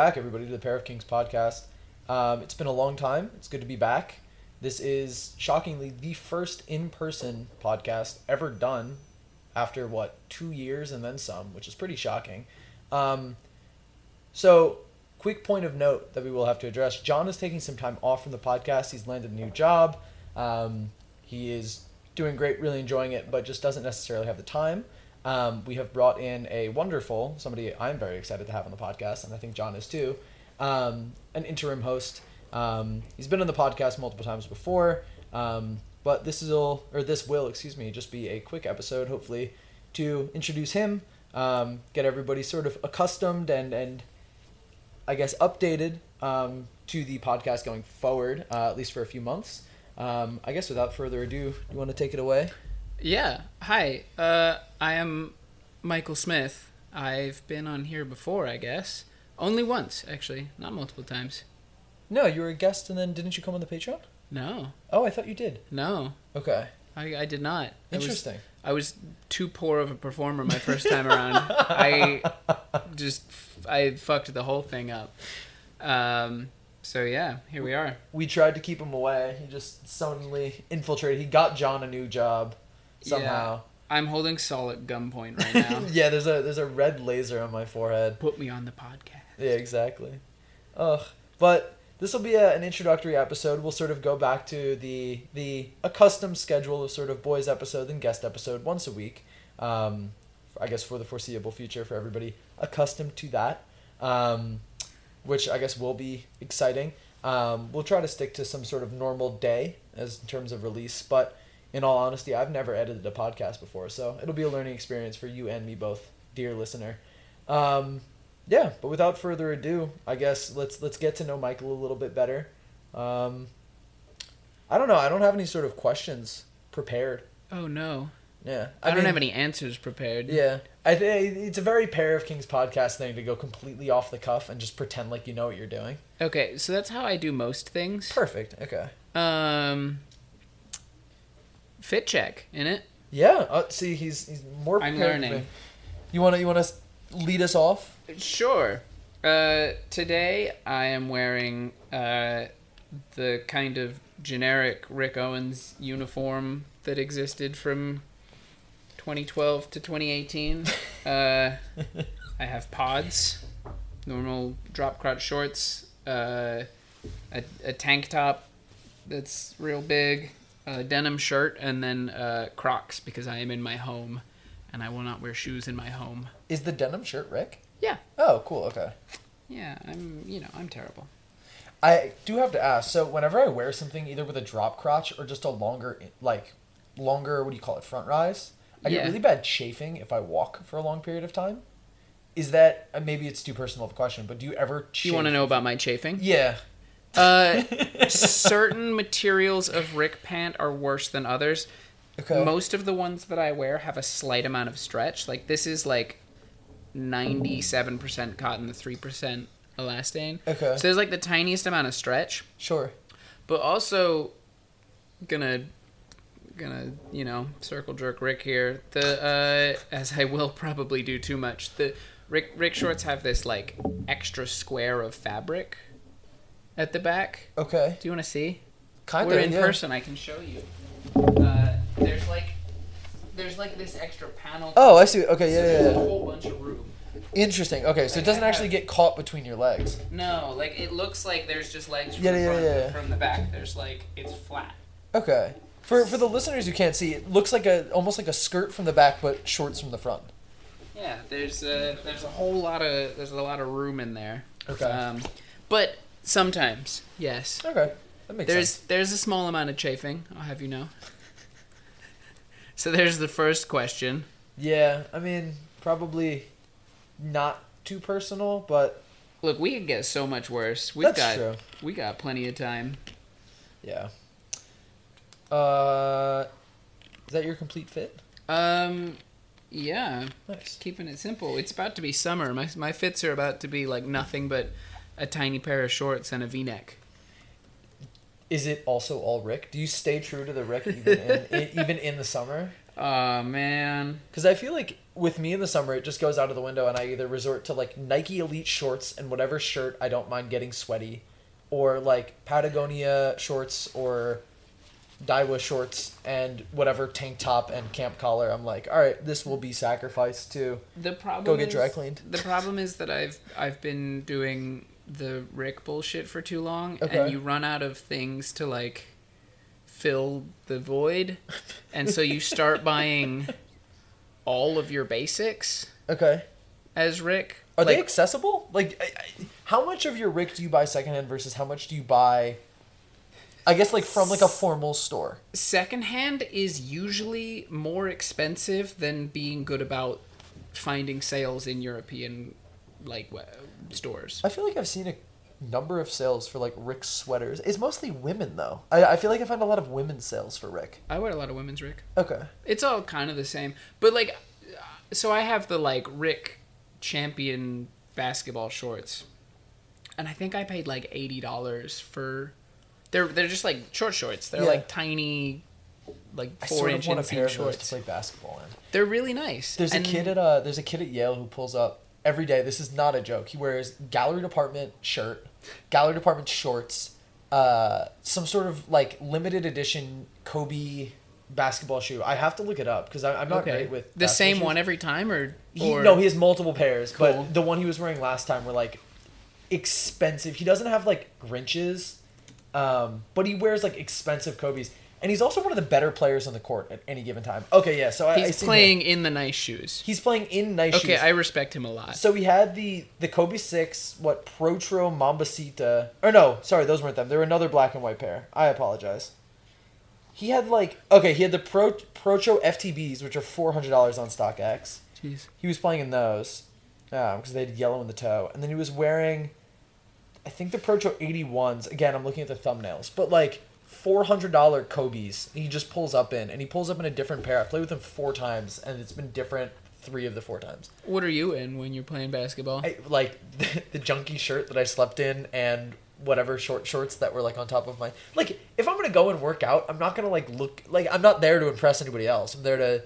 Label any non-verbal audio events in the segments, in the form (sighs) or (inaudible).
back, everybody, to the Pair of Kings podcast. Um, it's been a long time. It's good to be back. This is shockingly the first in-person podcast ever done after what two years and then some, which is pretty shocking. Um, so, quick point of note that we will have to address: John is taking some time off from the podcast. He's landed a new job. Um, he is doing great, really enjoying it, but just doesn't necessarily have the time. Um, we have brought in a wonderful somebody I'm very excited to have on the podcast, and I think John is too. Um, an interim host. Um, he's been on the podcast multiple times before, um, but this is all, or this will, excuse me, just be a quick episode, hopefully, to introduce him, um, get everybody sort of accustomed and and I guess updated um, to the podcast going forward, uh, at least for a few months. I guess without further ado, you want to take it away? Yeah. Hi. Uh, I am Michael Smith. I've been on here before, I guess. Only once, actually, not multiple times. No, you were a guest, and then didn't you come on the Patreon? No, Oh, I thought you did. no, Okay, I, I did not. I was- interesting. I was too poor of a performer my first time around. (laughs) I just I fucked the whole thing up. Um, so yeah, here we are. we tried to keep him away. He just suddenly infiltrated. He got John a new job somehow. I'm holding Sol at gunpoint right now. (laughs) Yeah, there's a there's a red laser on my forehead. Put me on the podcast. Yeah, exactly. Ugh. But this will be a, an introductory episode. We'll sort of go back to the the accustomed schedule of sort of boys episode and guest episode once a week. Um, I guess for the foreseeable future for everybody accustomed to that, um, which I guess will be exciting. Um, we'll try to stick to some sort of normal day as in terms of release, but in all honesty, I've never edited a podcast before, so it'll be a learning experience for you and me both, dear listener. Um, yeah, but without further ado, I guess let's let's get to know Michael a little bit better. Um, I don't know. I don't have any sort of questions prepared. Oh no, Yeah, I, don't mean, have any answers prepared. Yeah, I think it's a very pair of Kings podcast thing to go completely off the cuff and just pretend like you know what you're doing. Okay, so that's how I do most things. Perfect. Okay. Um, fit check in it. Yeah. Uh, see, he's he's more. I'm learning. You wanna you wanna lead us off? Sure. Uh, today I am wearing uh, the kind of generic Rick Owens uniform that existed from 2012 to 2018. (laughs) uh, I have pods, normal drop crotch shorts, uh, a, a tank top that's real big, a denim shirt, and then uh, Crocs because I am in my home and I will not wear shoes in my home. Is the denim shirt Rick? Yeah. Oh, cool. Okay. Yeah, I'm, you know, I'm terrible. I do have to ask. So whenever I wear something either with a drop crotch or just a longer, like, longer, what do you call it, front rise, I Yeah. get really bad chafing if I walk for a long period of time. Is that uh, maybe it's too personal of a question, but do you ever? Do you want to know about my chafing? Yeah. Uh, certain materials of Rick pant are worse than others. Okay. Most of the ones that I wear have a slight amount of stretch. Like this is like ninety-seven percent cotton, the three percent elastane. Okay. So there's like the tiniest amount of stretch, Sure. but also gonna gonna you know circle jerk Rick here. The uh, as I will probably do too much. The Rick Rick shorts have this like extra square of fabric at the back. Okay. Do you want to see? Kind We're in yeah. person. I can show you. Uh, there's like there's like this extra panel. Oh, I see. Okay. Yeah, so Yeah, there's yeah, a whole bunch of room. Interesting. Okay, so it doesn't actually have- get caught between your legs. No, like it looks like there's just legs from Yeah, the yeah, front, yeah. from the back. There's like it's flat. Okay. For for the listeners who can't see, it looks like a almost like a skirt from the back, but shorts from the front. Yeah, there's a there's a whole lot of there's a lot of room in there. Okay. Um, but sometimes, yes, Okay. That makes there's sense. there's a small amount of chafing. I'll have you know. (laughs) so there's the first question. Yeah, I mean, probably not too personal, but Look, we can get so much worse. We've that's got true. we got plenty of time. Yeah. Uh, is that your complete fit? Um, yeah, Nice. keeping it simple. It's about to be summer. My my fits are about to be like nothing but a tiny pair of shorts and a V-neck. Is it also all Rick? Do you stay true to the Rick even in, (laughs) even in the summer? Oh man. Because I feel like with me in the summer, it just goes out of the window, and I either resort to like Nike Elite shorts and whatever shirt I don't mind getting sweaty, or like Patagonia shorts or Daiwa shorts and whatever tank top and camp collar. I'm like, all right, this will be sacrificed to. The problem Go get is- dry cleaned. The problem is that I've I've been doing the Rick bullshit for too long, Okay. and you run out of things to like fill the void, (laughs) and so you start buying all of your basics Okay. as Rick. Are like, they accessible? Like, I, I, how much of your Rick do you buy secondhand versus how much do you buy? I guess like from like a formal store. secondhand is usually more expensive than being good about finding sales in European like stores. I feel like I've seen a number of sales for like Rick sweaters. It's mostly women though. I, I feel like I find a lot of women's sales for Rick. I wear a lot of women's Rick. Okay. It's all kind of the same, but like, so I have the like Rick champion basketball shorts, and I think I paid like eighty dollars for. They're they're just like short shorts. They're Yeah. like tiny, like I four sort of inch want a pair of those to play basketball in. They're really nice. There's And a kid at uh there's a kid at Yale who pulls up every day. This is not a joke. He wears gallery department shirt, gallery department shorts, uh, some sort of like limited edition Kobe basketball shoe. I have to look it up because I'm not okay. great with the same shoes. one every time, or, He, no, he has multiple pairs, Cool. but the one he was wearing last time were like expensive. He doesn't have like Grinches, um, but he wears like expensive Kobe's, and he's also one of the better players on the court at any given time. Okay, yeah, so I, I he's him. playing in the nice shoes. He's playing in nice Okay, shoes. Okay, I respect him a lot. so we had the the Kobe six, what Protro Mambacita, or no, sorry, those weren't them. They were another black and white pair. I apologize. He had like okay, he had the Pro Protro FTBs, which are four hundred dollars on StockX. Jeez. He was playing in those um, because they had yellow in the toe, and then he was wearing, I think the Protro eighty ones. Again, I'm looking at the thumbnails, but like four hundred dollar Kobe's. He just pulls up in, and he pulls up in a different pair. I played with him four times, and it's been different three of the four times. What are you in when you're playing basketball? I, like the, (laughs) the junky shirt that I slept in, and whatever short shorts that were like on top of my like. If I'm gonna go and work out, I'm not gonna like look like I'm not there to impress anybody else. I'm there to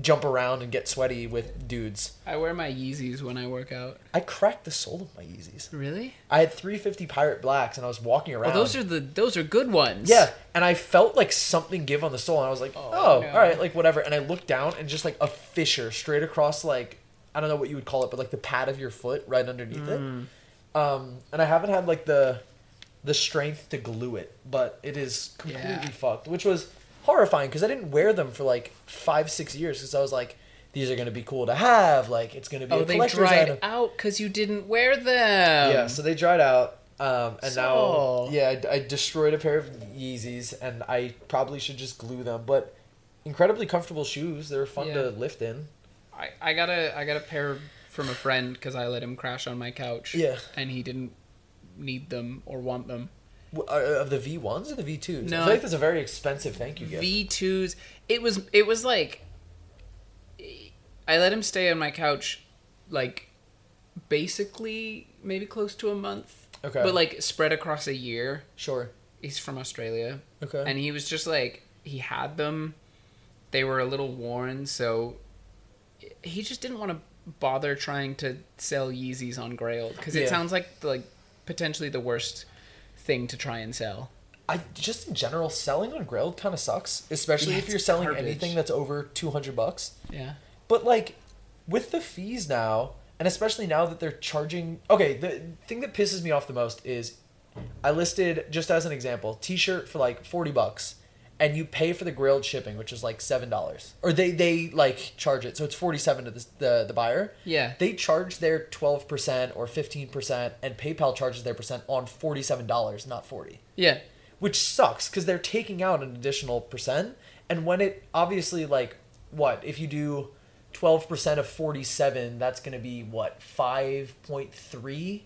jump around and get sweaty with dudes. I wear my Yeezys when I work out. I cracked the sole of my Yeezys. Really? I had 350 Pirate Blacks, and I was walking around. Oh, those are the those are good ones. yeah, and I felt like something give on the sole, and I was like, Oh, "Oh, no. all right, like whatever." And I looked down, and just like a fissure straight across, like I don't know what you would call it, but like the pad of your foot right underneath Mm. it. Um, and I haven't had like the the strength to glue it, but it is completely Yeah. fucked, which was horrifying because I didn't wear them for like five, six years because I was like, "These are gonna be cool to have. Like it's gonna be Oh, a they dried item." out because you didn't wear them. yeah, so they dried out. Um, and So- now, yeah, I, I destroyed a pair of Yeezys, and I probably should just glue them. But incredibly comfortable shoes. They're fun Yeah. to lift in. I, I got a I got a pair from a friend because I let him crash on my couch. Yeah. and he didn't need them or want them. Uh, Of the V ones or the V twos? No, I feel like that's a very expensive thank you gift. V twos. It was it was like I let him stay on my couch, like basically maybe close to a month. Okay. But like spread across a year. sure. He's from Australia. Okay. and he was just like he had them they were a little worn so he just didn't want to bother trying to sell yeezys on grailed because it Yeah. sounds like like potentially the worst thing to try and sell I just in general selling on Grailed kind of sucks, especially Yeah, if you're selling garbage. anything that's over two hundred bucks. yeah But like with the fees now, and especially now that they're charging. Okay, the thing that pisses me off the most is I listed just as an example T-shirt for like forty bucks, and you pay for the Grailed shipping, which is like seven dollars, or they they like charge it, so it's forty seven to the, the the buyer. yeah They charge their twelve percent or fifteen percent, and PayPal charges their percent on forty seven dollars, not forty yeah which sucks because they're taking out an additional percent. And when it obviously like what if you do twelve percent of forty seven, that's going to be what 5.3,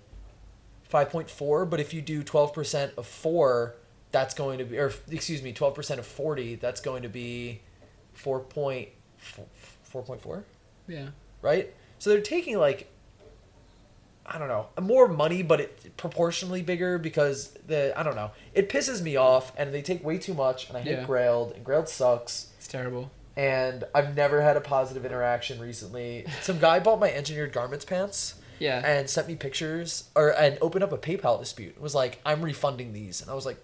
5.4. But if you do twelve percent of four, that's going to be or excuse me, twelve percent of forty, that's going to be four point four point four yeah right? So they're taking like I don't know, more money, but it proportionally bigger because the I don't know. It pisses me off, and they take way too much, and I hate Yeah. Grailed, and Grailed sucks. it's terrible and I've never had a positive interaction recently. Some guy bought my engineered garments pants Yeah. and sent me pictures or and opened up a PayPal dispute. Was like, I'm refunding these, and I was like,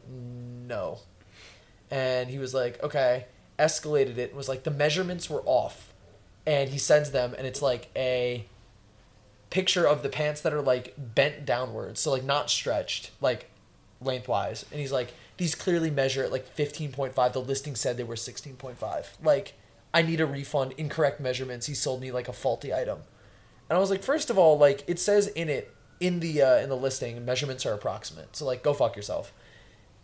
no. And he was like, okay. Escalated it was like, the measurements were off, and he sends them, and it's like a picture of the pants that are like bent downwards, so like not stretched, like lengthwise, and he's like, these clearly measure at like 15.5. The listing said they were 16.5. Like, I need a refund. Incorrect measurements. He sold me like a faulty item. And I was like, first of all, like it says in it in the uh, in the listing, measurements are approximate. So like, go fuck yourself.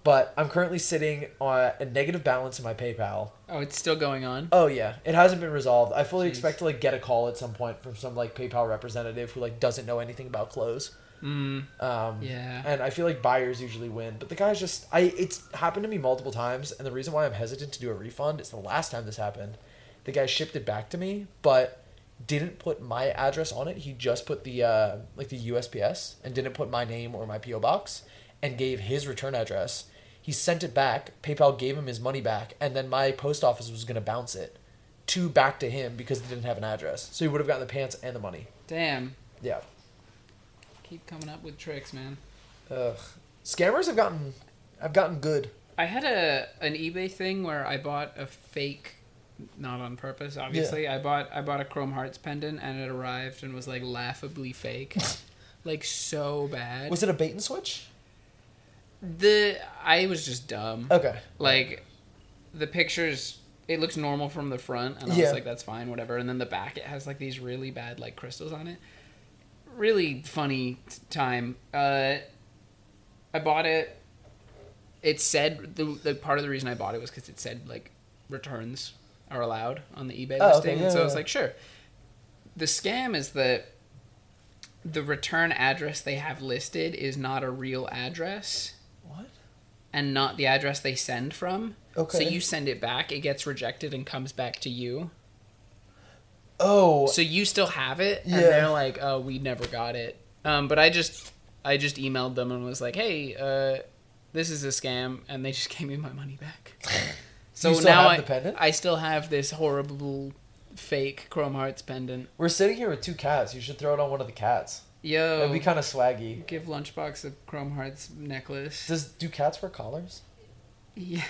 But I'm currently sitting on a negative balance in my PayPal. oh, it's still going on. Oh yeah, it hasn't been resolved. I fully Jeez. expect to like get a call at some point from some like PayPal representative who like doesn't know anything about clothes. Mm, Um, Yeah. And I feel like buyers usually win, but the guy's just I. It's happened to me multiple times, and the reason why I'm hesitant to do a refund is the last time this happened, the guy shipped it back to me, but didn't put my address on it. He just put the uh, like the USPS and didn't put my name or my PO box, and gave his return address. He sent it back. PayPal gave him his money back, and then my post office was gonna bounce it to back to him because they didn't have an address. So he would have gotten the pants and the money. damn. Yeah. Keep coming up with tricks, man. Ugh. Scammers have gotten, I've gotten good. I had a an eBay thing where I bought a fake, not on purpose, obviously. Yeah. I bought I bought a Chrome Hearts pendant and it arrived and was like laughably fake, (laughs) like so bad. Was it a bait and switch? The I was just dumb. Okay. Like the pictures, it looks normal from the front, and I Yeah. was like, that's fine, whatever. And then the back, it has like these really bad like crystals on it. Really funny time. Uh, I bought it. It said the the part of the reason I bought it was because it said like returns are allowed on the eBay Oh, okay, listing, yeah, and so I was yeah. like, sure. The scam is that the return address they have listed is not a real address? And not the address they send from. Okay. So you send it back, it gets rejected and comes back to you. Oh. So you still have it, and Yeah. they're like, "Oh, we never got it." Um, but I just, I just emailed them and was like, "Hey, uh, this is a scam," and they just (laughs) gave me my money back. (laughs) So now I, the pendant? I still have this horrible, fake Chrome Hearts pendant. We're sitting here with two cats. You should throw it on one of the cats. Yo, That'd be kind of swaggy. give Lunchbox a Chrome Hearts necklace. Does do cats wear collars? Yeah,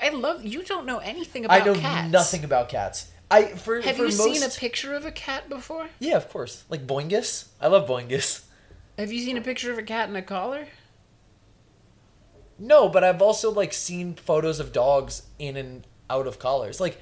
I love. You don't know anything about cats. I know cats. nothing about cats. I for Have for you most, seen a picture of a cat before? Yeah, of course. Like Boingus. I love Boingus. Have you seen a picture of a cat in a collar? No, but I've also like seen photos of dogs in and out of collars. Like,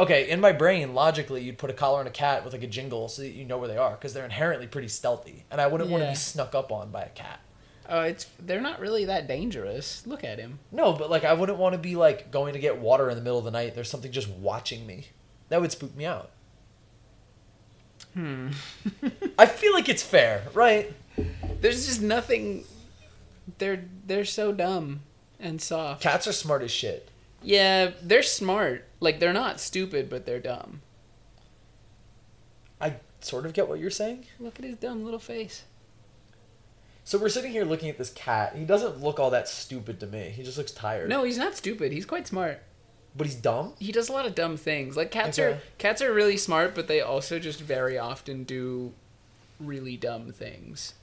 okay, in my brain, logically, you'd put a collar on a cat with like a jingle so that you know where they are because they're inherently pretty stealthy, and I wouldn't want to Yeah. be snuck up on by a cat. Oh, it's they're not really that dangerous. Look at him. No, but like I wouldn't want to be like going to get water in the middle of the night. There's something just watching me. That would spook me out. Hmm. I feel like it's fair, right? There's just nothing. They're they're so dumb and soft. Cats are smart as shit. Yeah, they're smart. Like they're not stupid, but they're dumb. I sort of get what you're saying. Look at his dumb little face. So we're sitting here looking at this cat. He doesn't look all that stupid to me. He just looks tired. No, he's not stupid. He's quite smart. but he's dumb. He does a lot of dumb things. Like cats Okay. are cats are really smart, but they also just very often do really dumb things.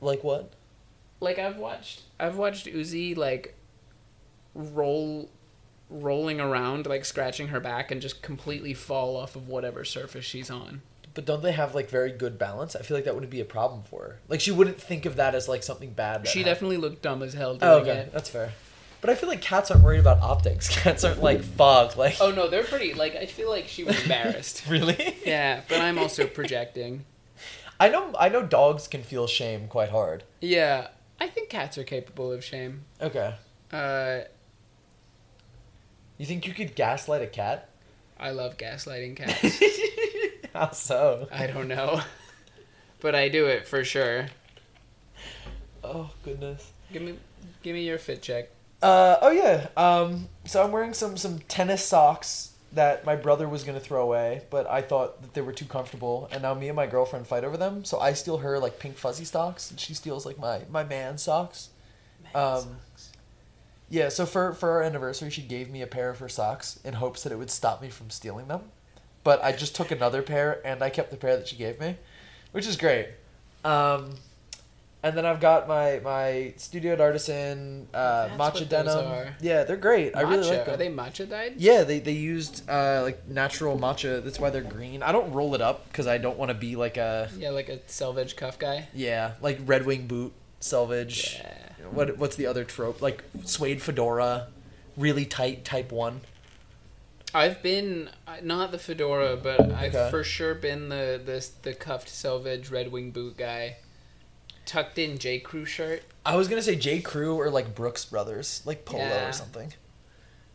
Like what? like I've watched I've watched Uzi like roll rolling around like scratching her back and just completely fall off of whatever surface she's on. But don't they have like very good balance? I feel like that wouldn't be a problem for her. Like she wouldn't think of that as like something bad. She happened. definitely looked dumb as hell doing Oh, okay, it. that's fair. But I feel like cats aren't worried about optics. (laughs) Cats aren't like fuck. Like Oh no, they're pretty like I feel like she was embarrassed. (laughs) really? yeah, but I'm also projecting. I know. I know dogs can feel shame quite hard. Yeah, I think cats are capable of shame. Okay. Uh You think you could gaslight a cat? I love gaslighting cats. (laughs) How so? I don't know. But I do it for sure. Oh goodness. Give me give me your fit check. Uh oh yeah. Um so I'm wearing some some tennis socks that my brother was gonna throw away, but I thought that they were too comfortable, and now me and my girlfriend fight over them. So I steal her like pink fuzzy socks, and she steals like my my man socks. Um, Yeah, so for for our anniversary, she gave me a pair of her socks in hopes that it would stop me from stealing them. But I just took another pair and I kept the pair that she gave me, which is great. Um, and then I've got my my Studio Artisan uh, matcha denim. Yeah, they're great. I really like them. Are they matcha dyed? Yeah, they they used uh, like natural matcha. That's why they're green. I don't roll it up because I don't want to be like a Yeah, like a selvage cuff guy. yeah like Red Wing boot selvage. Yeah. What what's the other trope? Like suede fedora, really tight type one. I've been uh, not the fedora, but I've Okay. for sure been the the the cuffed selvage red wing boot guy. Tucked in J Crew shirt. I was gonna say J Crew or like Brooks Brothers, like polo Yeah. or something.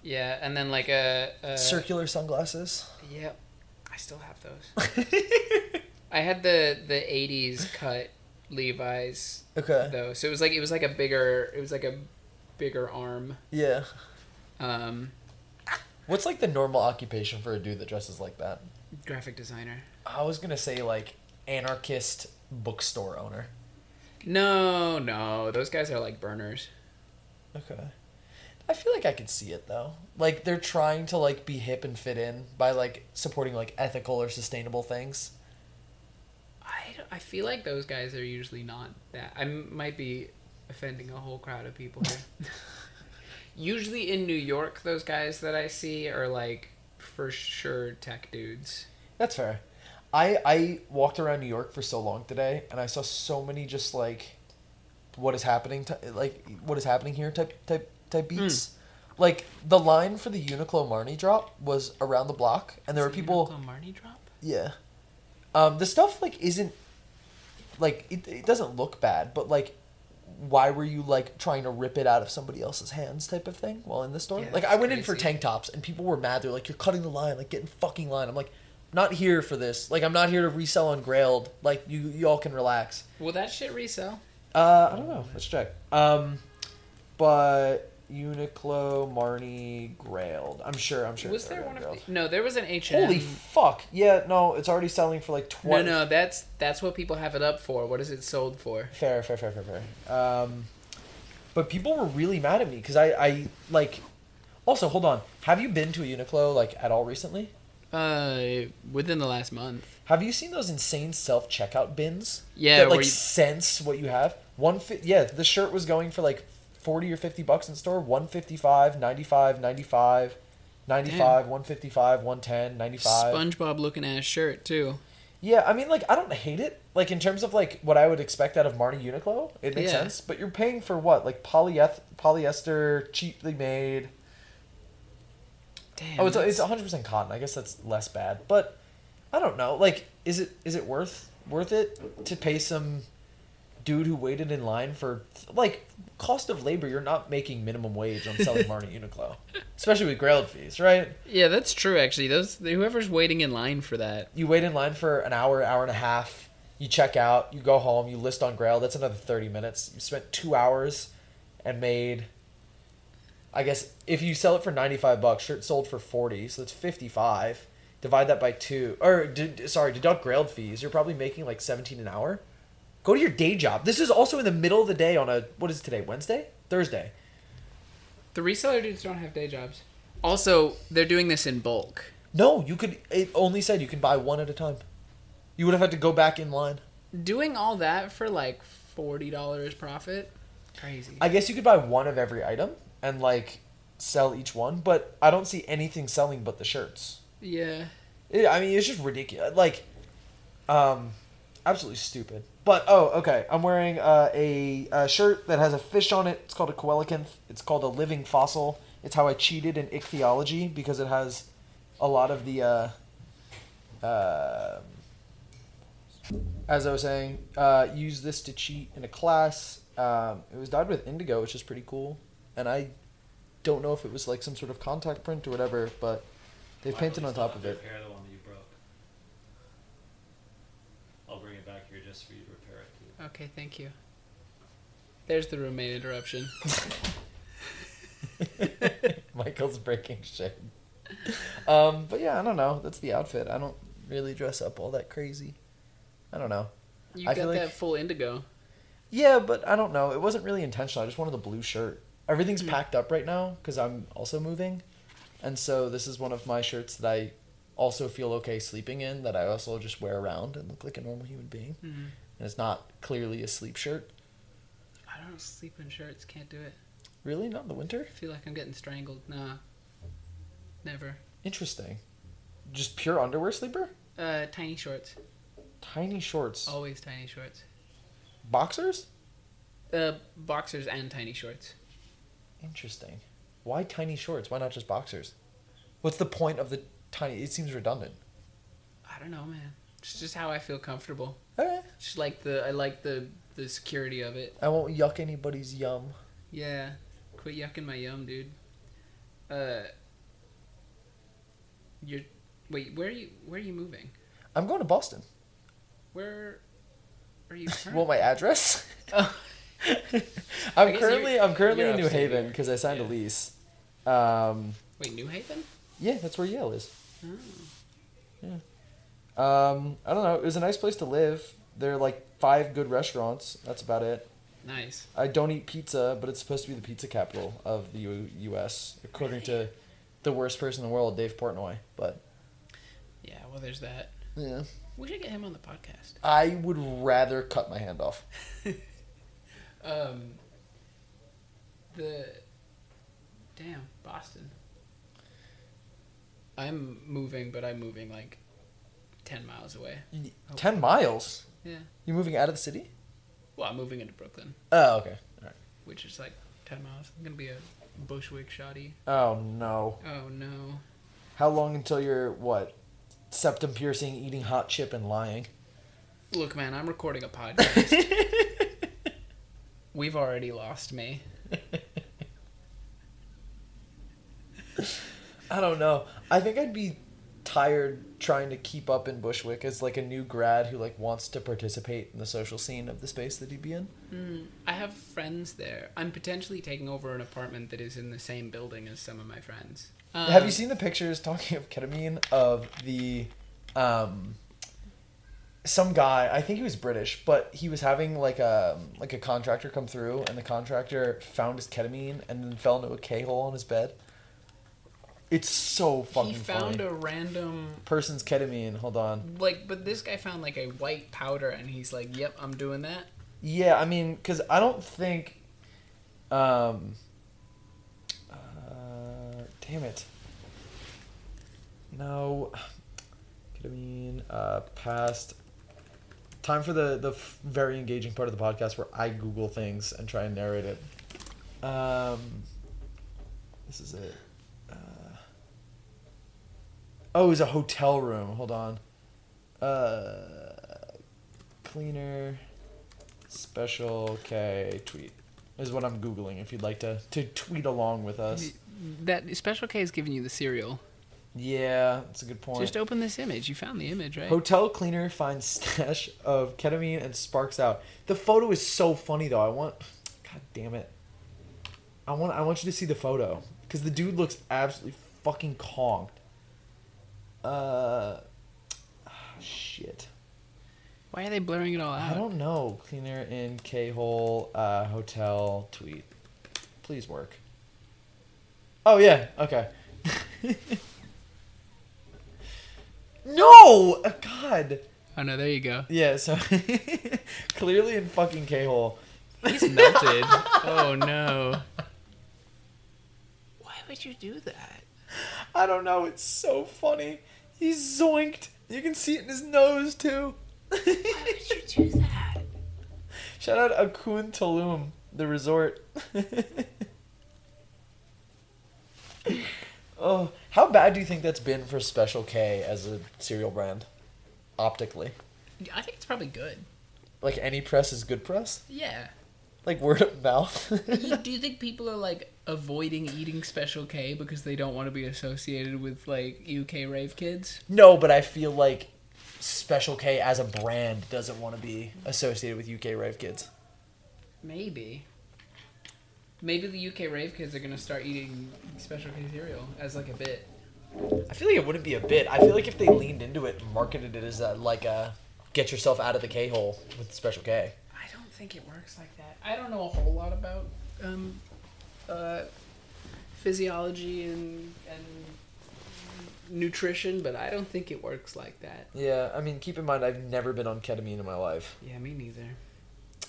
Yeah, and then like a, a Circular sunglasses. Yep, I still have those. (laughs) I had the the '80s cut Levi's okay. though, so it was like it was like a bigger it was like a bigger arm. Yeah. Um, What's like the normal occupation for a dude that dresses like that? graphic designer. I was gonna say like anarchist bookstore owner. No, no, those guys are like burners. Okay. I feel like I could see it though. Like they're trying to like be hip and fit in by like supporting like ethical or sustainable things. I, feel like those guys are usually not that. I might be offending a whole crowd of people here. (laughs) usually in New York, those guys that I see are like for sure tech dudes. That's fair. I I walked around New York for so long today and I saw so many just like what is happening to like what is happening here type type type beats. Like the line for the Uniqlo Marni drop was around the block and there were people Uniqlo Marni drop. Yeah. Um, the stuff like isn't like it, it doesn't look bad, but like why were you like trying to rip it out of somebody else's hands type of thing while in the store? Yeah, like I went in for tank tops and people were mad. They're like, You're cutting the line, like getting fucking line. I'm like, not here for this. Like I'm not here to resell on Grailed. Like you you all can relax. Will that shit resell? Uh I don't know. Let's check. Um but Uniqlo, Marni, Grailed. I'm sure I'm sure. Was there one on of Grailed. the, no? There was an H and Holy fuck. Yeah, no, it's already selling for like twenty no, no, that's that's what people have it up for. What is it sold for? Fair, fair, fair, fair, fair. Um, but people were really mad at me because I, I like. Also, hold on. Have you been to a Uniqlo like at all recently? Uh, within the last month. Have you seen those insane self checkout bins? Yeah, that like you- sense what you have. One fi- yeah, the shirt was going for like forty or fifty bucks in store. 155 95 95 95 155 110 95 SpongeBob looking ass shirt too. Yeah, I mean, like, I don't hate it. Like, in terms of, like, what I would expect out of Marni Uniqlo, it makes Yeah. sense. But you're paying for what? Like, polyeth- polyester, cheaply made. Damn. Oh, it's, it's 100% cotton. I guess that's less bad. But, I don't know. Like, is it is it worth worth it to pay some dude who waited in line for, like, cost of labor? You're not making minimum wage on selling (laughs) Marni Uniqlo. Especially with grailed fees, right? yeah, that's true. Actually, those whoever's waiting in line for that. you wait in line for an hour, hour and a half. You check out, you go home, you list on Grail. That's another thirty minutes. You spent two hours and made. I guess if you sell it for ninety five bucks, shirt sold for forty, so that's fifty five. Divide that by two, or d- sorry, deduct Grailed fees. You're probably making like seventeen an hour. Go to your day job. This is also in the middle of the day on a what is today? Wednesday, Thursday. The reseller dudes don't have day jobs. Also, they're doing this in bulk. No, you could. It only said you can buy one at a time. You would have had to go back in line. Doing all that for like forty dollars profit. Crazy. I guess you could buy one of every item and like sell each one, but I don't see anything selling but the shirts. yeah. It, I mean, it's just ridiculous. Like, um, absolutely stupid. But oh, okay. I'm wearing uh, a, a shirt that has a fish on it. It's called a coelacanth. It's called a living fossil. It's how I cheated in ichthyology because it has a lot of the. Uh, uh, as I was saying, uh, use this to cheat in a class. Um, it was dyed with indigo, which is pretty cool. And I don't know if it was like some sort of contact print or whatever, but they've painted on top of it. Repair the one that you broke. I'll bring it back here just for you to repair it. Too. Okay, thank you. There's the roommate interruption. (laughs) Michael's breaking shit. Um, but yeah, I don't know. That's the outfit. I don't really dress up all that crazy. I don't know. You I got feel like- that full indigo. Yeah, but I don't know. It wasn't really intentional. I just wanted the blue shirt. Everything's Hmm. packed up right now because I'm also moving, and so this is one of my shirts that I also feel okay sleeping in. That I also just wear around and look like a normal human being. Mhm. And it's not clearly a sleep shirt. I don't sleep in shirts. Can't do it. Really, not in the winter. I feel like I'm getting strangled. Nah. Never. Interesting. Just pure underwear sleeper. Uh, tiny shorts. Tiny shorts. Always tiny shorts. Boxers. Uh, boxers and tiny shorts. Interesting. Why tiny shorts? Why not just boxers? What's the point of the tiny? It seems redundant. I don't know, man. It's just how I feel comfortable. Eh, Just like the I like the the security of it. I won't yuck anybody's yum. Yeah. Quit yucking my yum, dude. Uh. You're. Wait, where are you? Where are you moving? I'm going to Boston. Where are you? (laughs) Want my address? (laughs) Oh. (laughs) I'm currently I'm currently in New Haven because I signed a lease. Um, Wait, New Haven? yeah, that's where Yale is. Oh. Um, I don't know. It was a nice place to live. There are like five good restaurants. That's about it. Nice. I don't eat pizza, but it's supposed to be the pizza capital of the U- U.S. according to the worst person in the world, Dave Portnoy. But Yeah, well, there's that. yeah, We should get him on the podcast. I would rather cut my hand off. (laughs) Um. The. Damn, Boston. I'm moving, but I'm moving like 10 miles away. Ten miles. Yeah. You're moving out of the city? Well, I'm moving into Brooklyn, Oh, okay. All right. which is like 10 miles. I'm going to be a Bushwick shoddy. Oh no. Oh, no. How long until you're what? Septum piercing, eating hot chip, and lying. Look, man, I'm recording a (laughs) podcast. We've already lost me. (laughs) I don't know. I think I'd be tired trying to keep up in Bushwick as like a new grad who like wants to participate in the social scene of the space that he'd be in. Mm, I have friends there. I'm potentially taking over an apartment that is in the same building as some of my friends. Have you Um, seen the pictures talking of ketamine of the um some guy, I think he was British, but he was having like a like a contractor come through and the contractor found his ketamine and then fell into a K-hole on his bed. It's so fucking He found funny. a random Person's ketamine, hold on. like, but this guy found like a white powder, and he's like, "Yep, I'm doing that." Yeah, I mean, because I don't think. Um. Uh, damn it. No. Ketamine. Uh, past. Time for the the f- very engaging part of the podcast where I Google things and try and narrate it. Um. This is it. Oh, it was a hotel room. Hold on. Uh, cleaner. Special K tweet is what I'm googling. If you'd like to to tweet along with us. That Special K is giving you the cereal. Yeah, that's a good point. Just open this image. You found the image, right? Hotel cleaner finds stash of ketamine and sparks out. The photo is so funny though. I want, god damn it. I want I want you to see the photo because the dude looks absolutely fucking conked. Uh, (sighs) shit. Why are they blurring it all out? I don't know. Cleaner in K hole uh, hotel tweet. Please work. Oh yeah. Okay. (laughs) no. Uh, God. Oh no, there you go. Yeah. So (laughs) clearly in fucking K hole. He's melted. oh no. Why would you do that? I don't know. It's so funny. He's zoinked. You can see it in his nose too. Why would you do that? Shout out Akun Tulum, the resort. (laughs) oh, how bad do you think that's been for Special K as a cereal brand? Optically. I think it's probably good. Like any press is good press? Yeah. Like word of mouth? (laughs) Do you think people are like avoiding eating Special K because they don't want to be associated with like UK rave kids? no, but I feel like Special K as a brand doesn't want to be associated with UK Rave Kids. Maybe. Maybe the UK rave kids are gonna start eating Special K cereal as like a bit. I feel like it wouldn't be a bit. I feel like if they leaned into it and marketed it as a, like a get yourself out of the K hole with Special K. I don't think it works like that. I don't know a whole lot about um, uh, physiology and and nutrition, but I don't think it works like that. Yeah, I mean, keep in mind I've never been on ketamine in my life. Yeah, me neither.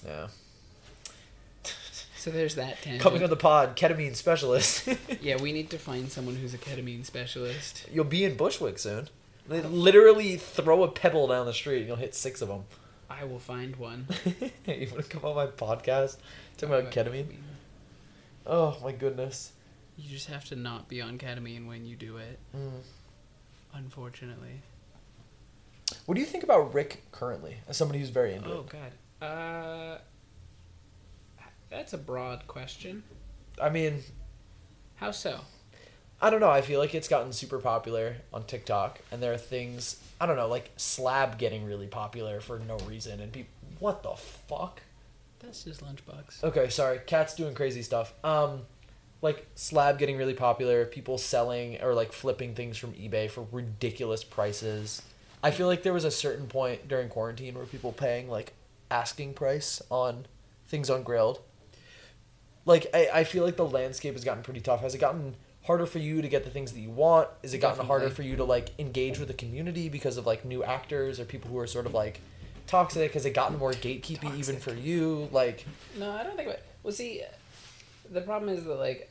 Yeah. So there's that tangent. Coming on the pod, ketamine specialist. (laughs) yeah, we need to find someone who's a ketamine specialist. You'll be in Bushwick soon. They literally throw a pebble down the street and you'll hit six of them. I will find one. (laughs) you want to come on my podcast? Talking about ketamine? Oh my goodness. You just have to not be on ketamine when you do it. Mm. Unfortunately. What do you think about Rick currently, as somebody who's very into Oh it? God. Uh, that's a broad question. I mean, How so? I don't know. I feel like it's gotten super popular on TikTok, and there are things I don't know, like slab getting really popular for no reason, and people, what the fuck? That's just lunchbox. Okay, sorry. Cat's doing crazy stuff. Um, like slab getting really popular. People selling or like flipping things from eBay for ridiculous prices. I feel like there was a certain point during quarantine where people paying like asking price on things on Grailed. Like I, I feel like the landscape has gotten pretty tough. Has it gotten harder for you to get the things that you want? Is it gotten harder for you to like engage with the community because of like new actors or people who are sort of like toxic? Has it gotten more gatekeeping even for you? Like No, I don't think. About, well, see, the problem is that like,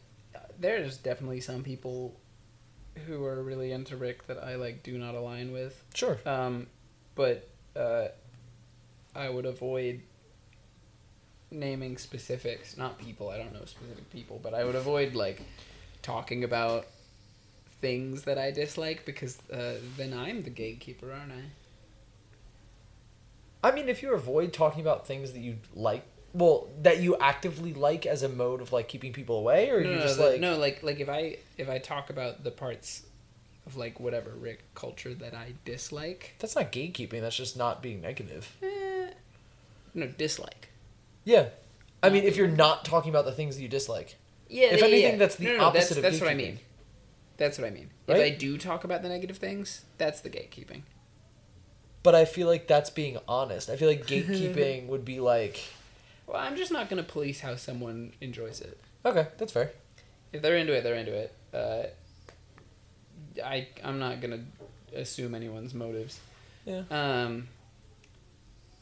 there's definitely some people who are really into Rick that I like do not align with. sure. Um, but uh, I would avoid naming specifics, not people. I don't know specific people, but I would avoid like talking about things that I dislike because uh, then I'm the gatekeeper, aren't I? I mean, if you avoid talking about things that you like, well, that you actively like as a mode of like keeping people away, or no, you no, just the- like no, like like if I if I talk about the parts of like whatever Rick culture that I dislike, that's not gatekeeping. That's just not being negative. eh, no dislike. Yeah, I mean, if you're not talking about the things that you dislike, Yeah, If anything, yeah. that's the no, no, no, opposite that's, of That's what I mean. That's what I mean. If I do talk about the negative things, that's the gatekeeping. But I feel like that's being honest. I feel like (laughs) gatekeeping would be like, Well, I'm just not gonna police how someone enjoys it. okay, that's fair. If they're into it, they're into it. Uh, I I'm not gonna assume anyone's motives. Yeah. Um,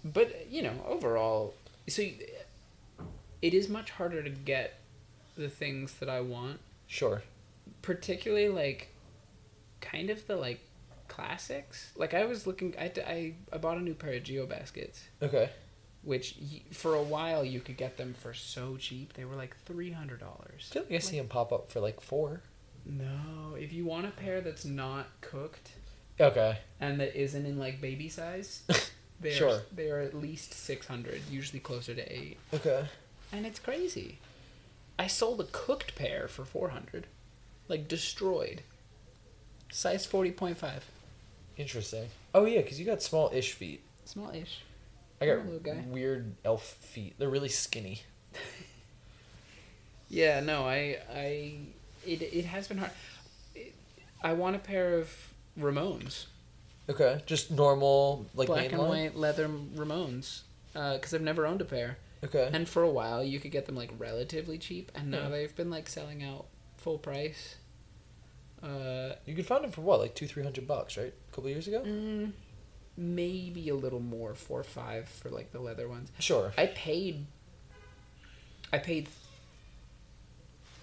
but you know, overall, so y- it is much harder to get the things that I want, Sure. particularly like kind of the like classics. Like I was looking, I I, I bought a new pair of Geo baskets. Okay. Which for a while you could get them for so cheap. They were like three hundred dollars. I feel like I see them pop up for like four. No, if you want a pair that's not cooked Okay. and that isn't in like baby size, (laughs) they are Sure. they are at least six hundred, usually closer to eight, Okay. and it's crazy. I sold a cooked pair for four hundred, like destroyed. Size forty point five, Interesting. Oh yeah, because you got small-ish feet. small-ish. I got weird elf feet. They're really skinny. (laughs) Yeah, no, I I it it has been hard. It, I want a pair of Ramones. Okay. Just normal, like black and white leather Ramones, uh, because I've never owned a pair. Okay. And for a while, you could get them like relatively cheap, and now Yeah. they've been like selling out full price. Uh, You could find them for what, like two, three hundred bucks, right? A couple years ago. mm, maybe a little more, four or five for like the leather ones. Sure. I paid. I paid.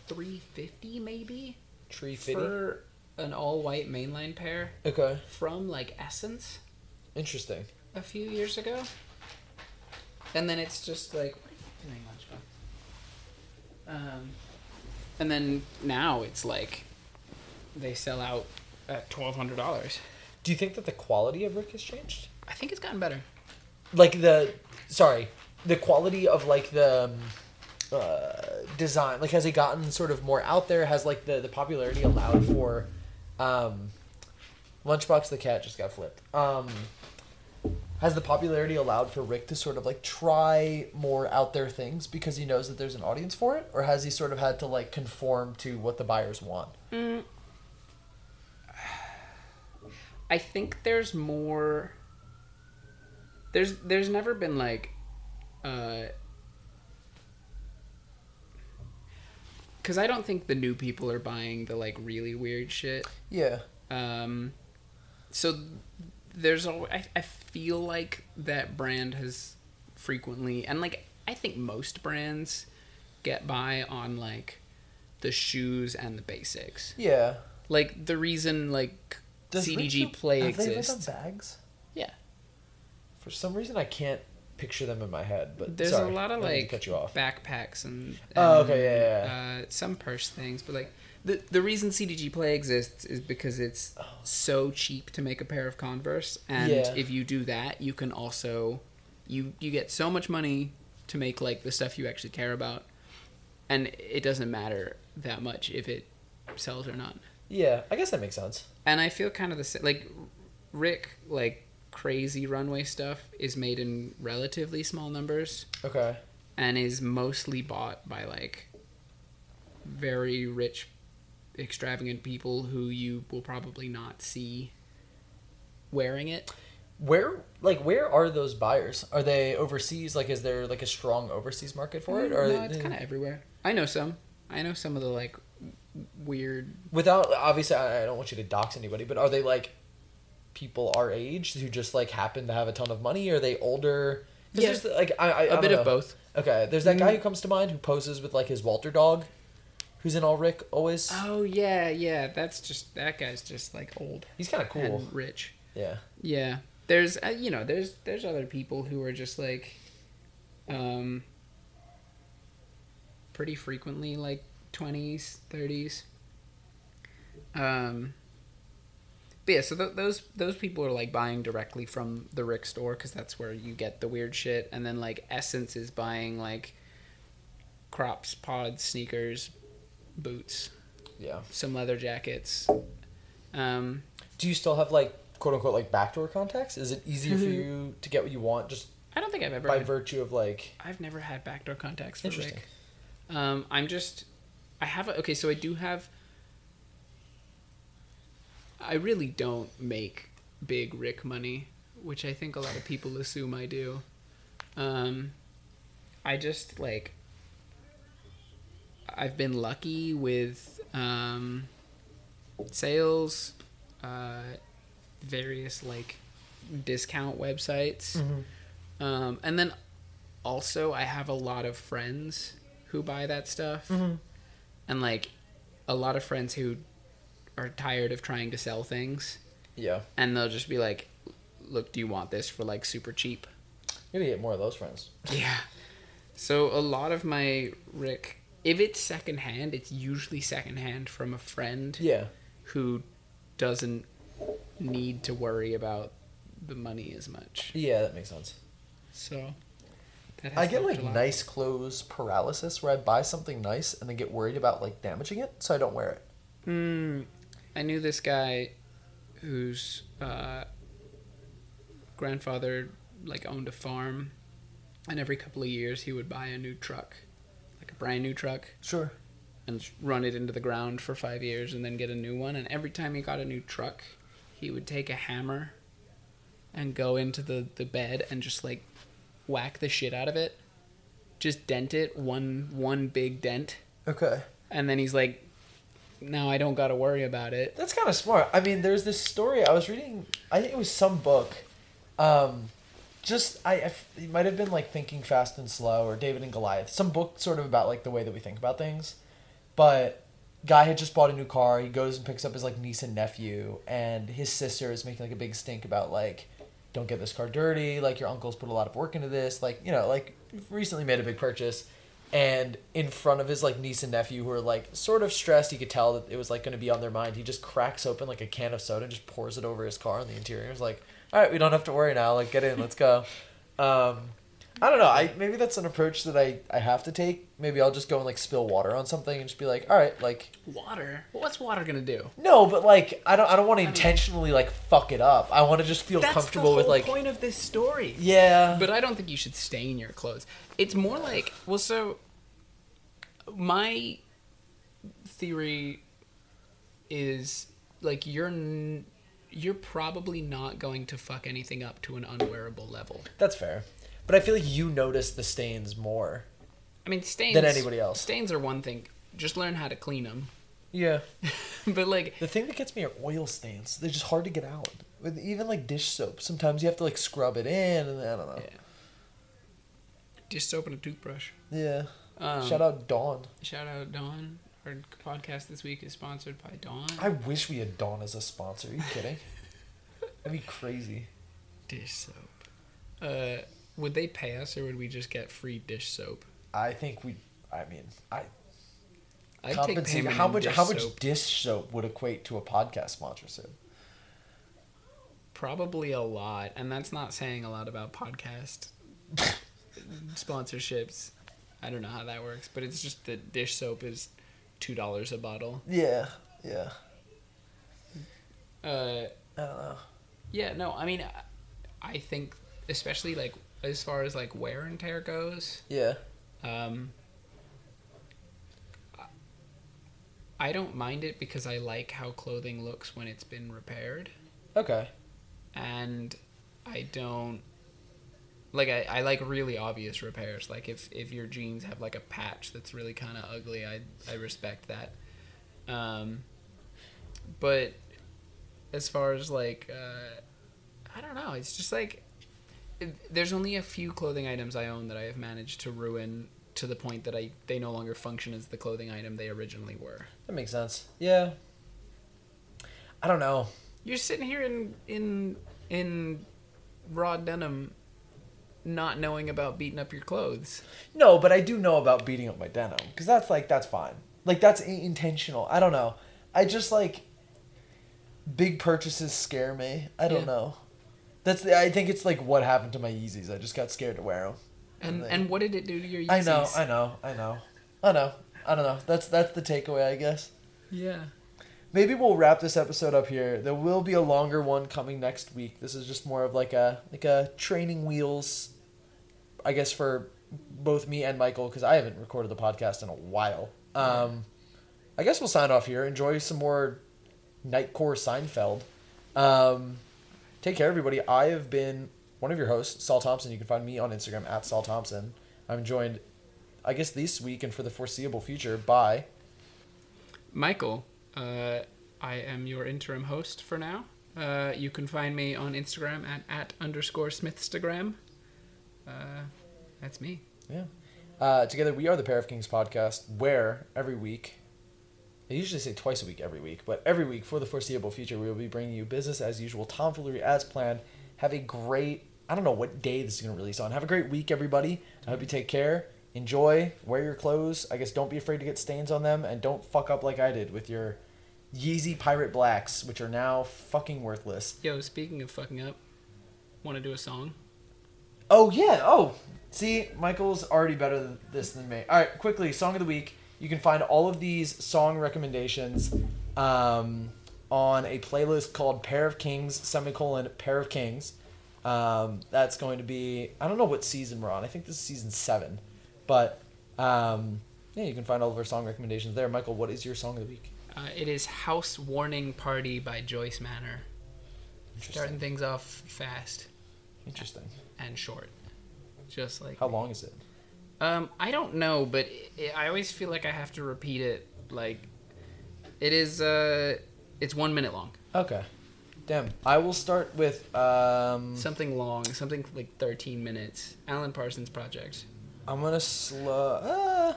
Three fifty maybe Tree fitty. for an all white mainline pair Okay. from like SSENSE. Interesting. a few years ago. And then it's just like doing lunch Um and then now it's like they sell out at twelve hundred dollars. Do you think that the quality of Rick has changed? I think it's gotten better. Like the, sorry, the quality of like the um, uh, design. Like, has it gotten sort of more out there? Has like the the popularity allowed for, um, Lunchbox the cat just got flipped. Um, has the popularity allowed for Rick to sort of like try more out there things because he knows that there's an audience for it, or has he sort of had to like conform to what the buyers want? I think there's more there's there's never been like uh because I don't think the new people are buying the like really weird shit. Yeah. Um, so there's a I, I feel like that brand has frequently and like I think most brands get by on like the shoes and the basics. Yeah. Like the reason like Does CDG Rick do- Play have they ever exists. bags? Yeah. For some reason, I can't picture them in my head. But There's sorry, a lot of I didn't mean to like cut you off. backpacks and, Oh, and, okay, yeah, yeah, Uh, some purse things, but like the the reason CDG Play exists is because it's so cheap to make a pair of Converse, and Yeah. if you do that, you can also you you get so much money to make like the stuff you actually care about, and it doesn't matter that much if it sells or not. Yeah, I guess that makes sense. And I feel kind of the same. Like Rick, like crazy runway stuff is made in relatively small numbers Okay. and is mostly bought by like very rich extravagant people who you will probably not see wearing it Where like where are those buyers? Are they overseas? Like, is there like a strong overseas market for it? Mm, or no it's kind of everywhere i know some i know some of the like weird without obviously, I I don't want you to dox anybody, but are they like people our age who just like happen to have a ton of money? Are they older? Yeah. there's, like I, I, I a don't bit know. of both Okay, there's that guy Mm. who comes to mind who poses with like his Walter dog, who's in all Rick always. oh yeah yeah that's just that guy's just like old He's kind of cool. rich Yeah. Yeah, there's uh, you know there's there's other people who are just like, um, pretty frequently like twenties, thirties. Um. But yeah, so th- those those people are like buying directly from the Rick store because that's where you get the weird shit, and then like SSENSE is buying like crops, pods, sneakers, boots, Yeah. some leather jackets. Um, Do you still have like quote unquote like backdoor contacts? Is it easier for Mhm. you to get what you want just I don't think I've ever by had virtue of like? I've never had backdoor contacts for. Rick. Um, I'm just, I have a, okay. So I do have. I really don't make big Rick money, which I think a lot of people assume I do. Um, I just like. I've been lucky with um, sales, uh, various like discount websites. Mm-hmm. Um, and then also, I have a lot of friends who buy that stuff, Mm-hmm. And like a lot of friends who are tired of trying to sell things, Yeah. and they'll just be like, "Look, do you want this for like super cheap?" You're gonna get more of those friends. Yeah. So a lot of my Rick, if it's secondhand, it's usually secondhand from a friend Yeah. who doesn't need to worry about the money as much. Yeah, that makes sense. So I get like a lot. nice clothes paralysis where I buy something nice and then get worried about like damaging it, so I don't wear it. Hmm. I knew this guy whose uh, grandfather like owned a farm, and every couple of years he would buy a new truck, like a brand new truck, Sure. and run it into the ground for five years, and then get a new one. And every time he got a new truck, he would take a hammer and go into the the bed and just like whack the shit out of it, just dent it one one big dent, Okay. and then he's like. Now I don't got to worry about it. That's kind of smart. I mean, there's this story I was reading. I think it was some book. Um, just I, I f- it might have been like Thinking Fast and Slow or David and Goliath. Some book sort of about like the way that we think about things. But guy had just bought a new car. He goes and picks up his like niece and nephew, and his sister is making like a big stink about like, don't get this car dirty. Like your uncle's put a lot of work into this. Like you know, like recently made a big purchase. And in front of his like niece and nephew who are like sort of stressed, he could tell that it was like going to be on their mind. He just cracks open like a can of soda and just pours it over his car on the interior. It's like, all right, we don't have to worry now. Like, get in, let's go. (laughs) Um, I don't know. I maybe that's an approach that I I have to take. Maybe I'll just go and like spill water on something and just be like, all right, like Water? What's water gonna do? no, but like I don't I don't want to intentionally like fuck it up. I want to just feel comfortable with like the point of this story. yeah, But I don't think you should stain your clothes. It's more like well, so my theory is like you're n- you're probably not going to fuck anything up to an unwearable level. that's fair. But I feel like you notice the stains more. I mean, stains Than anybody else. Stains are one thing. just learn how to clean them. (laughs) Yeah. but like, The thing that gets me are oil stains. They're just hard to get out. With even like dish soap, sometimes you have to like scrub it in, and I don't know. yeah. dish soap and a toothbrush. Yeah. Um, Shout out Dawn. Shout out Dawn. Our podcast this week is sponsored by Dawn. I wish we had Dawn as a sponsor. Are you kidding? (laughs) That'd be crazy. Dish soap. Uh, would they pay us or would we just get free dish soap? I think we. I mean, I I'd compensate. How much? How much soap. dish soap would equate to a podcast sponsorship? Probably a lot, and that's not saying a lot about podcast (laughs) sponsorships. I don't know how that works, but it's just that dish soap is two dollars a bottle. Yeah. Yeah. Uh, I don't know. yeah, no, I mean, I think especially like as far as like wear and tear goes, Yeah. um, I- don't mind it because I like how clothing looks when it's been repaired. Okay. and I don't like I, I like really obvious repairs. Like if, if your jeans have like a patch that's really kind of ugly, I I respect that. Um, but as far as like uh, I don't know, it's just like there's only a few clothing items I own that I have managed to ruin to the point that I they no longer function as the clothing item they originally were. That makes sense. Yeah. I don't know. You're sitting here in in in raw denim, not knowing about beating up your clothes. No, but I do know about beating up my denim because that's like that's fine. Like that's intentional. I don't know. I just like big purchases scare me. I don't Yeah. know. That's the, I think it's like what happened to my Yeezys. I just got scared to wear them. And and what did it do to your? Yeezys? I know, I know, I know, I know. I don't know. That's that's the takeaway, I guess. yeah. Maybe we'll wrap this episode up here. There will be a longer one coming next week. This is just more of like a like a training wheels, I guess for both me and Michael because I haven't recorded the podcast in a while. Um, I guess we'll sign off here. Enjoy some more Nightcore Seinfeld. Um, take care, everybody. I have been one of your hosts, Saul Thompson. You can find me on Instagram at Saul Thompson. I'm joined, I guess, this week and for the foreseeable future by. Michael, uh, I am your interim host for now. Uh, you can find me on Instagram at at underscore Smithstagram. Uh, that's me. Yeah. Uh, together, we are the Pair of Kings podcast, where every week, I usually say twice a week every week, but every week for the foreseeable future, we will be bringing you business as usual, tomfoolery as planned. Have a great, I don't know what day this is going to release on. Have a great week, everybody. I hope you take care. Enjoy. Wear your clothes. I guess don't be afraid to get stains on them, and don't fuck up like I did with your Yeezy Pirate Blacks, which are now fucking worthless. Yo, speaking of fucking up, want to do a song? Oh yeah. Oh, see, Michael's already better than this than me. All right, quickly, song of the week. You can find all of these song recommendations um, on a playlist called "Pair of Kings" semicolon "Pair of Kings." Um, that's going to be I don't know what season we're on. I think this is season seven, but um, yeah, you can find all of our song recommendations there. Michael, what is your song of the week? Uh, it is House Warming Party by Joyce Manor. Starting things off fast Interesting. and short. Just like How long is it? Um, I don't know, but i I always feel like I have to repeat it. Like, it is. Uh, it's one minute long. Okay. Damn. I will start with um. Something long. Something like thirteen minutes. Alan Parsons Project. I'm gonna slow. Uh,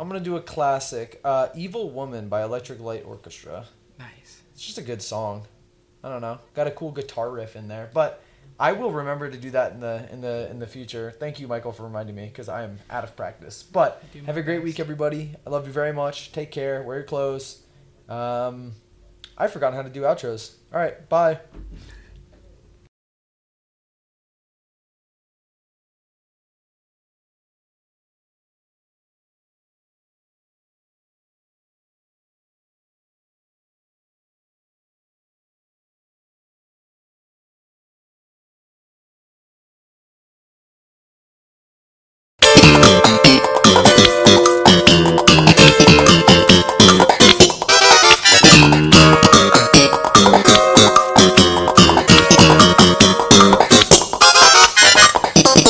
I'm gonna do a classic, uh, "Evil Woman" by Electric Light Orchestra. Nice. It's just a good song. I don't know, got a cool guitar riff in there, but I will remember to do that in the in the in the future. Thank you, Michael, for reminding me because I am out of practice. But have a great best. week, everybody. I love you very much. Take care. Wear your clothes. Um, I've forgotten how to do outros. All right, bye.